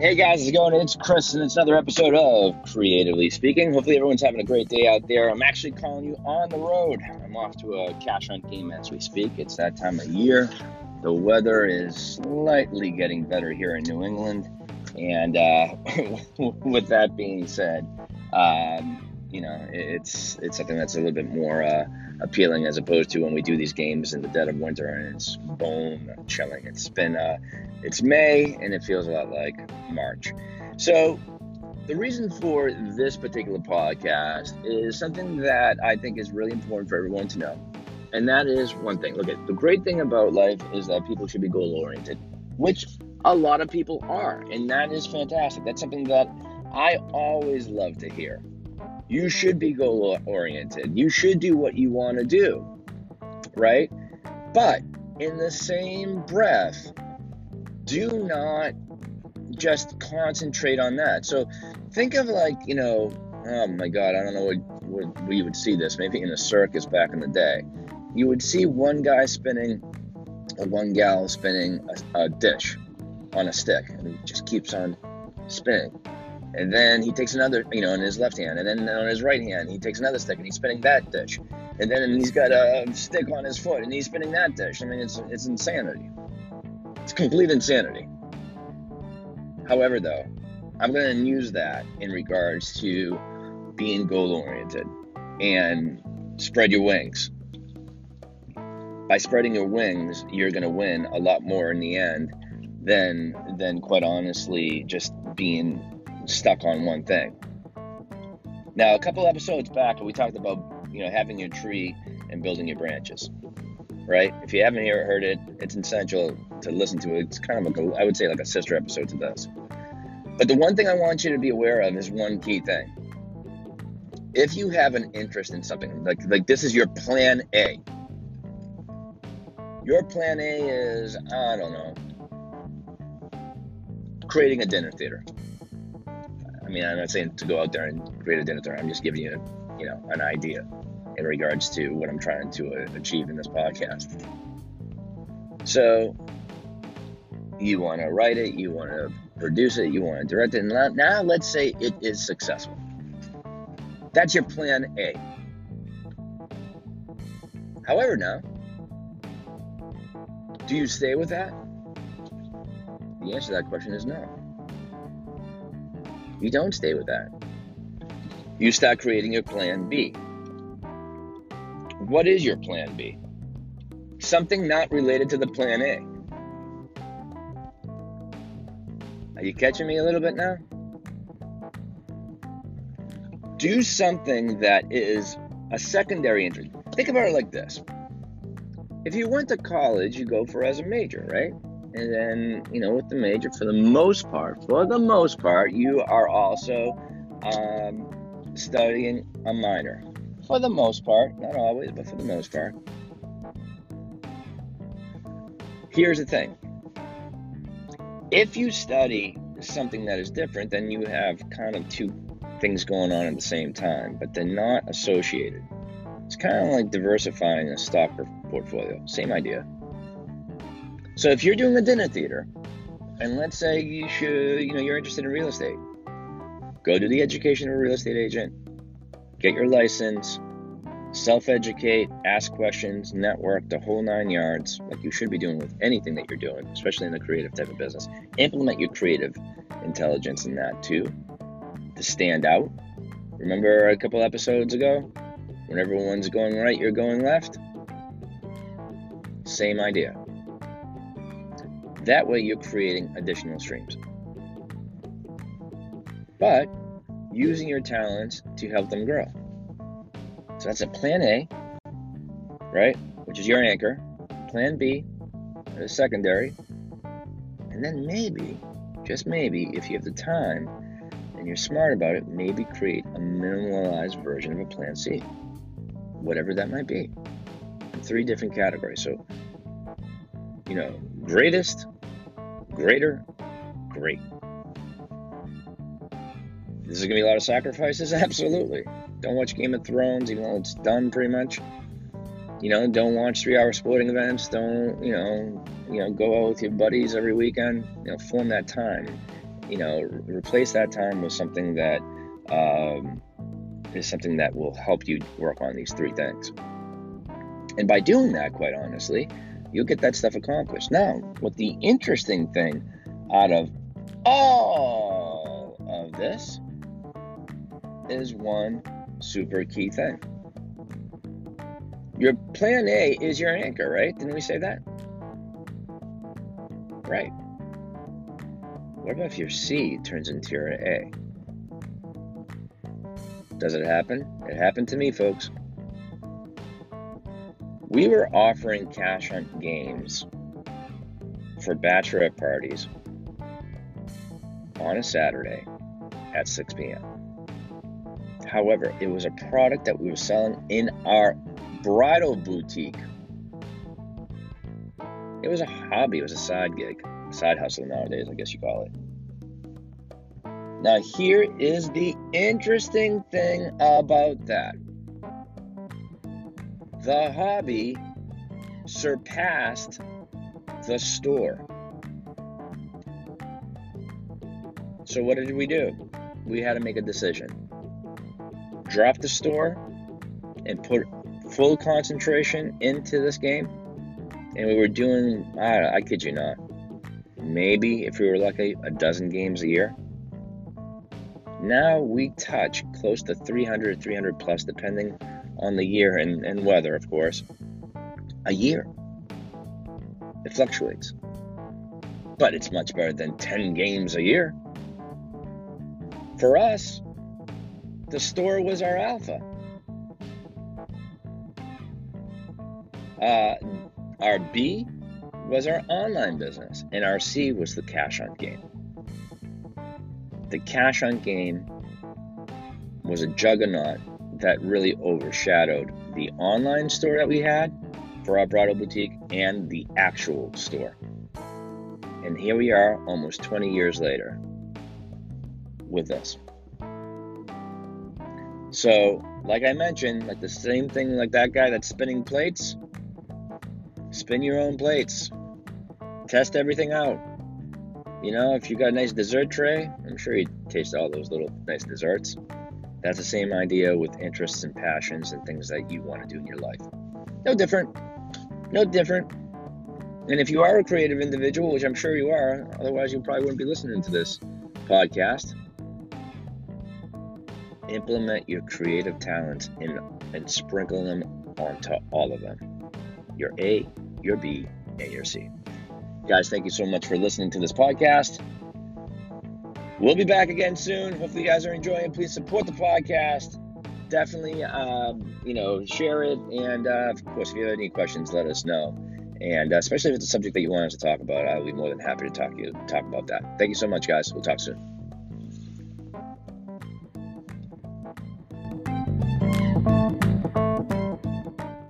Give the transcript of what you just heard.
Hey guys, how's it going? It's Chris, and it's another episode of Creatively Speaking. Hopefully, everyone's having a great day out there. I'm actually calling you on the road. I'm off to a cash hunt game as we speak. It's that time of year. The weather is slightly getting better here in New England, and uh, with that being said, um, you know, it's it's something that's a little bit more uh, appealing as opposed to when we do these games in the dead of winter and it's bone chilling. It's been uh, it's May and it feels a lot like March. So the reason for this particular podcast is something that I think is really important for everyone to know. And that is one thing. Look at the great thing about life is that people should be goal oriented, which a lot of people are, and that is fantastic. That's something that I always love to hear. You should be goal oriented. You should do what you want to do, right? But in the same breath, do not just concentrate on that. So think of like, you know, oh my God, I don't know what, what we would see this, maybe in a circus back in the day. You would see one guy spinning, or one gal spinning a, a dish on a stick, and he just keeps on spinning and then he takes another, you know, in his left hand, and then on his right hand, he takes another stick and he's spinning that dish, and then he's got a stick on his foot and he's spinning that dish. I mean, it's it's insanity. It's complete insanity. However, though, I'm going to use that in regards to being goal oriented and spread your wings. By spreading your wings, you're going to win a lot more in the end than than quite honestly just being stuck on one thing. Now, a couple episodes back, we talked about you know having your tree and building your branches, right? If you haven't heard it, it's essential to listen to it. It's kind of like a, I would say like a sister episode to this. But the one thing I want you to be aware of is one key thing. If you have an interest in something, like like this is your plan A. Your plan A is I don't know, creating a dinner theater I mean, I'm not saying to go out there and create a dinner theater. I'm just giving you, you know, an idea in regards to what I'm trying to uh, achieve in this podcast. So, you want to write it, you want to produce it, you want to direct it, and now let's say it is successful. That's your plan A. However, now, do you stay with that? The answer to that question is no. You don't stay with that. You start creating your plan B. What is your plan B? Something not related to the plan A. Are you catching me a little bit now? Do something that is a secondary interest. Think about it like this. If you went to college, you go for as a major, right? And then, you know, with the major, for the most part, for the most part, you are also um, studying a minor. For the most part, not always, but for the most part. Here's the thing if you study something that is different, then you have kind of two things going on at the same time, but they're not associated. It's kind of like diversifying a stock portfolio. Same idea. So if you're doing a dinner theater, and let's say you should, you know, you're interested in real estate, go to the education of a real estate agent, get your license, self-educate, ask questions, network, the whole nine yards, like you should be doing with anything that you're doing, especially in the creative type of business. Implement your creative intelligence in that too, to stand out. Remember a couple episodes ago, when everyone's going right, you're going left. Same idea. That way, you're creating additional streams. But using your talents to help them grow. So that's a plan A, right? Which is your anchor. Plan B is secondary. And then maybe, just maybe, if you have the time and you're smart about it, maybe create a minimalized version of a plan C. Whatever that might be. In three different categories. So, you know, greatest, greater, great. This is going to be a lot of sacrifices? Absolutely. Don't watch Game of Thrones, even though it's done pretty much. You know, don't watch three-hour sporting events. Don't, you know, you know, go out with your buddies every weekend. You know, form that time. you know, replace that time with something that um, is something that will help you work on these three things. And by doing that, quite honestly, you'll get that stuff accomplished. Now, what the interesting thing out of all of this is one super key thing. Your plan A is your anchor, right? Didn't we say that? Right. What about if your C turns into your A? Does it happen? It happened to me, folks. We were offering cash hunt games for bachelorette parties on a Saturday at 6 p.m. However, it was a product that we were selling in our bridal boutique. It was a hobby, it was a side gig, side hustle nowadays, I guess you call it. Now, here is the interesting thing about that the hobby surpassed the store. So, what did we do? We had to make a decision drop the store and put full concentration into this game. And we were doing, I, I kid you not, maybe if we were lucky, a dozen games a year. Now we touch close to 300, 300 plus, depending on the year and, and weather, of course. A year. It fluctuates. But it's much better than 10 games a year. For us, the store was our alpha. Uh, our B was our online business, and our C was the cash hunt game. The cash hunt game was a juggernaut that really overshadowed the online store that we had for our bridal boutique and the actual store. And here we are almost 20 years later with this. So, like I mentioned, like the same thing like that guy that's spinning plates, spin your own plates. Test everything out. You know, if you got a nice dessert tray, I'm sure you taste all those little nice desserts. That's the same idea with interests and passions and things that you want to do in your life. No different. No different. And if you are a creative individual, which I'm sure you are, otherwise you probably wouldn't be listening to this podcast, implement your creative talents in, and sprinkle them onto all of them your A, your B, and your C. Guys, thank you so much for listening to this podcast. We'll be back again soon. Hopefully, you guys are enjoying. Please support the podcast. Definitely, um, you know, share it. And uh, of course, if you have any questions, let us know. And uh, especially if it's a subject that you want us to talk about, I'll be more than happy to talk to you talk about that. Thank you so much, guys. We'll talk soon.